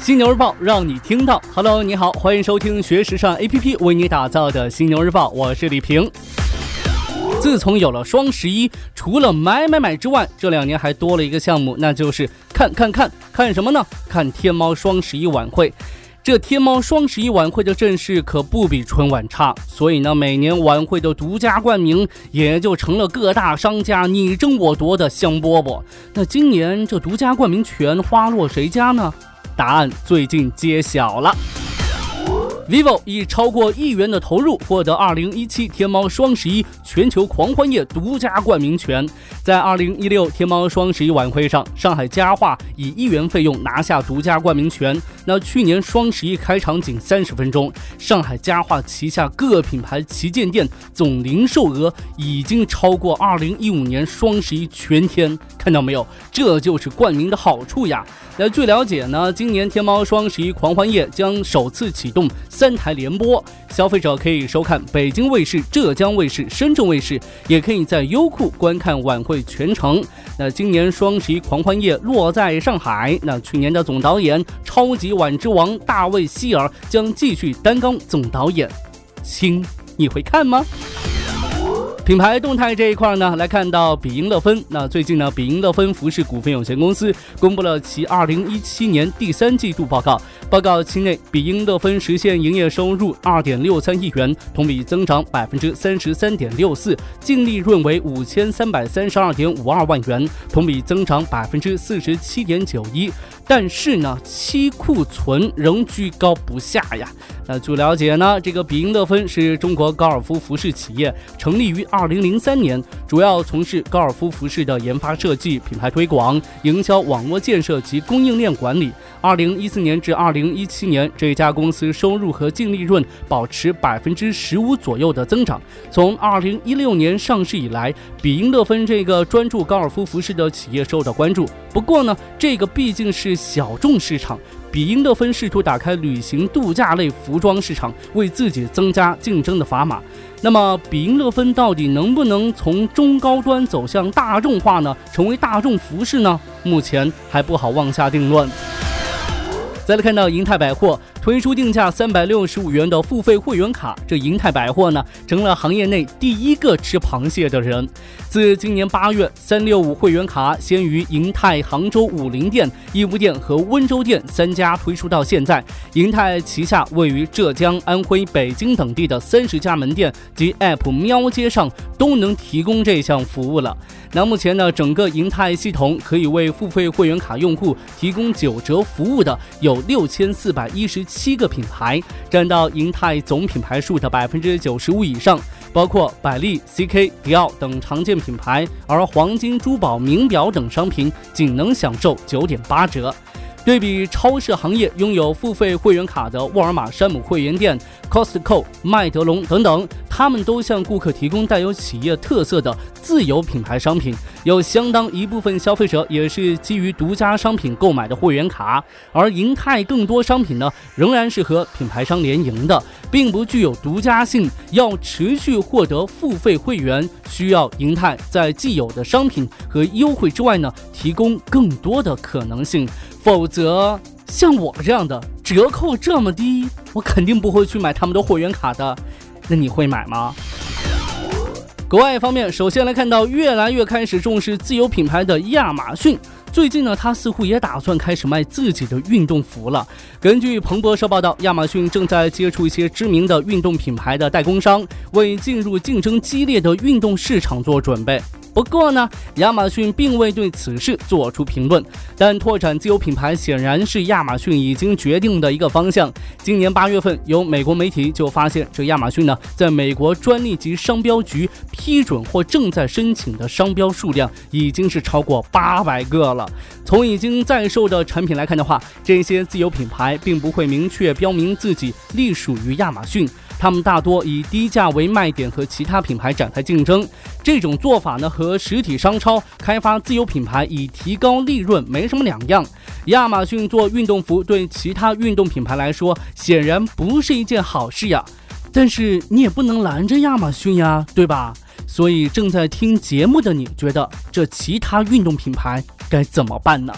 犀牛日报让你听到。Hello，你好，欢迎收听学时尚 APP 为你打造的犀牛日报，我是李平。自从有了双十一，除了买买买之外，这两年还多了一个项目，那就是看看看看什么呢？看天猫双十一晚会。这天猫双十一晚会的阵势可不比春晚差，所以呢，每年晚会的独家冠名也就成了各大商家你争我夺的香饽饽。那今年这独家冠名权花落谁家呢？答案最近揭晓了。vivo 以超过亿元的投入获得2017天猫双十一全球狂欢夜独家冠名权。在2016天猫双十一晚会上，上海家化以一元费用拿下独家冠名权。那去年双十一开场仅三十分钟，上海家化旗下各品牌旗舰店总零售额已经超过2015年双十一全天。看到没有？这就是冠名的好处呀。那据了解呢，今年天猫双十一狂欢夜将首次启动三台联播，消费者可以收看北京卫视、浙江卫视、深圳卫视，也可以在优酷观看晚会全程。那今年双十一狂欢夜落在上海，那去年的总导演超级碗之王大卫希尔将继续担纲总导演。亲，你会看吗？品牌动态这一块呢，来看到比音勒芬。那最近呢，比音勒芬服饰股份有限公司公布了其二零一七年第三季度报告。报告期内，比英乐芬实现营业收入二点六三亿元，同比增长百分之三十三点六四，净利润为五千三百三十二点五二万元，同比增长百分之四十七点九一。但是呢，期库存仍居高不下呀。那据了解呢，这个比英乐芬是中国高尔夫服饰企业，成立于二零零三年，主要从事高尔夫服饰的研发设计、品牌推广、营销、网络建设及供应链管理。二零一四年至二零零一七年，这家公司收入和净利润保持百分之十五左右的增长。从二零一六年上市以来，比英乐芬这个专注高尔夫服饰的企业受到关注。不过呢，这个毕竟是小众市场。比英乐芬试图打开旅行度假类服装市场，为自己增加竞争的砝码。那么，比英乐芬到底能不能从中高端走向大众化呢？成为大众服饰呢？目前还不好妄下定论。再来看到银泰百货。推出定价三百六十五元的付费会员卡，这银泰百货呢成了行业内第一个吃螃蟹的人。自今年八月，三六五会员卡先于银泰杭州武林店、义乌店和温州店三家推出到现在，银泰旗下位于浙江、安徽、北京等地的三十家门店及 App 喵街上都能提供这项服务了。那目前呢，整个银泰系统可以为付费会员卡用户提供九折服务的有六千四百一十。七个品牌占到银泰总品牌数的百分之九十五以上，包括百丽、CK、迪奥等常见品牌，而黄金、珠宝、名表等商品仅能享受九点八折。对比超市行业拥有付费会员卡的沃尔玛、山姆会员店、Costco、麦德龙等等。他们都向顾客提供带有企业特色的自有品牌商品，有相当一部分消费者也是基于独家商品购买的会员卡，而银泰更多商品呢仍然是和品牌商联营的，并不具有独家性。要持续获得付费会员，需要银泰在既有的商品和优惠之外呢，提供更多的可能性，否则像我这样的折扣这么低，我肯定不会去买他们的会员卡的。那你会买吗？国外方面，首先来看到越来越开始重视自有品牌的亚马逊。最近呢，他似乎也打算开始卖自己的运动服了。根据彭博社报道，亚马逊正在接触一些知名的运动品牌的代工商，为进入竞争激烈的运动市场做准备。不过呢，亚马逊并未对此事做出评论。但拓展自有品牌显然是亚马逊已经决定的一个方向。今年八月份，有美国媒体就发现，这亚马逊呢，在美国专利及商标局批准或正在申请的商标数量已经是超过八百个了。从已经在售的产品来看的话，这些自有品牌并不会明确标明自己隶属于亚马逊。他们大多以低价为卖点和其他品牌展开竞争，这种做法呢和实体商超开发自有品牌以提高利润没什么两样。亚马逊做运动服对其他运动品牌来说显然不是一件好事呀，但是你也不能拦着亚马逊呀，对吧？所以正在听节目的你觉得这其他运动品牌该怎么办呢？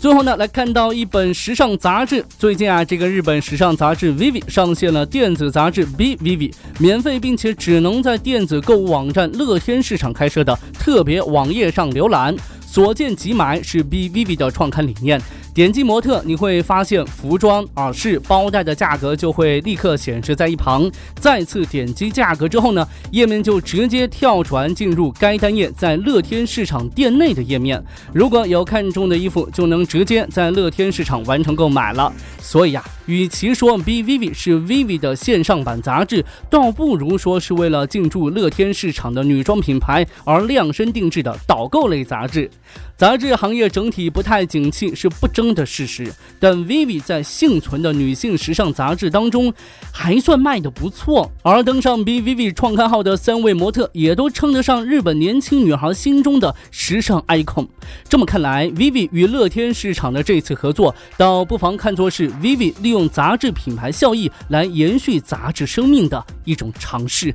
最后呢，来看到一本时尚杂志。最近啊，这个日本时尚杂志 Vivi 上线了电子杂志 B Vivi，免费并且只能在电子购物网站乐天市场开设的特别网页上浏览，所见即买是 B Vivi 的创刊理念。点击模特，你会发现服装、耳饰、包袋的价格就会立刻显示在一旁。再次点击价格之后呢，页面就直接跳转进入该单页在乐天市场店内的页面。如果有看中的衣服，就能直接在乐天市场完成购买了。所以呀，与其说 B V V 是 Vivi 的线上版杂志，倒不如说是为了进驻乐天市场的女装品牌而量身定制的导购类杂志。杂志行业整体不太景气是不争的事实，但 Vivi 在幸存的女性时尚杂志当中还算卖得不错。而登上 B Vivi 创刊号的三位模特，也都称得上日本年轻女孩心中的时尚 icon。这么看来，Vivi 与乐天市场的这次合作，倒不妨看作是 Vivi 利用杂志品牌效益来延续杂志生命的一种尝试。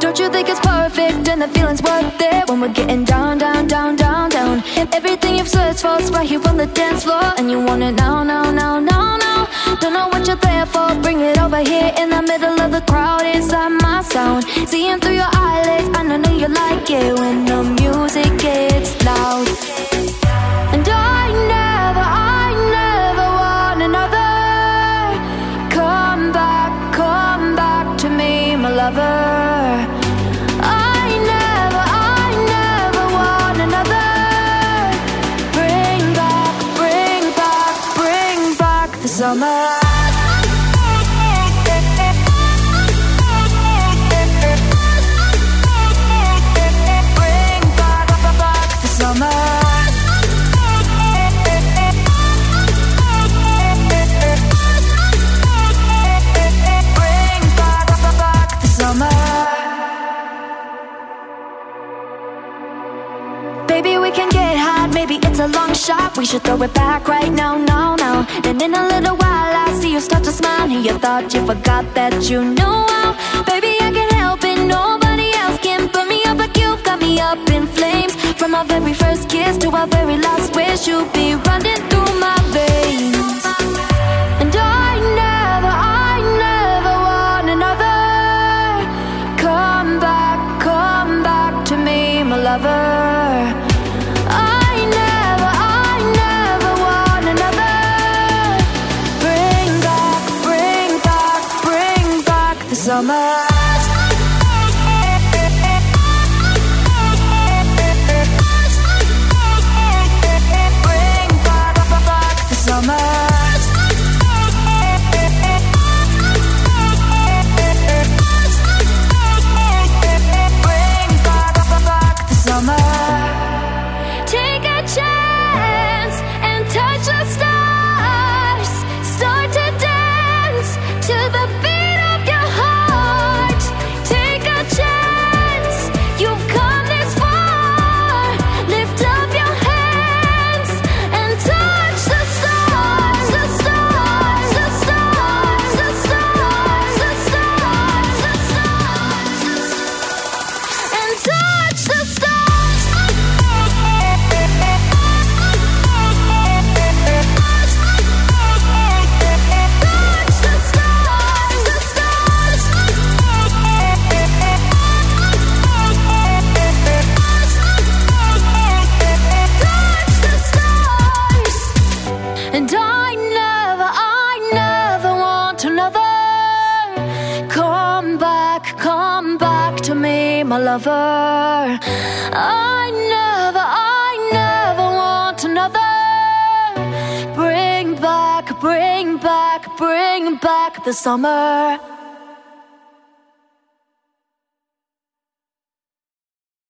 Don't you think it's perfect and the feeling's worth it when we're getting down, down, down, down, down? Everything you've searched for's right here on the dance floor, and you want it now, now, now, now, now. Don't know what you're there for, bring it over here in the middle of the crowd inside my sound. Seeing through your eyelids, I know you like it when the summer. Maybe we can get hot, maybe it's a long shot. We should throw it back right now. No in a little while I see you start to smile. And you thought you forgot that you know how. Baby, I can't help it, nobody else can Put me up like you've got me up in flames. From our very first kiss to our very last wish You'll be running through my veins. And I never lover. I never, I never want another. Bring back, bring back, bring back the summer.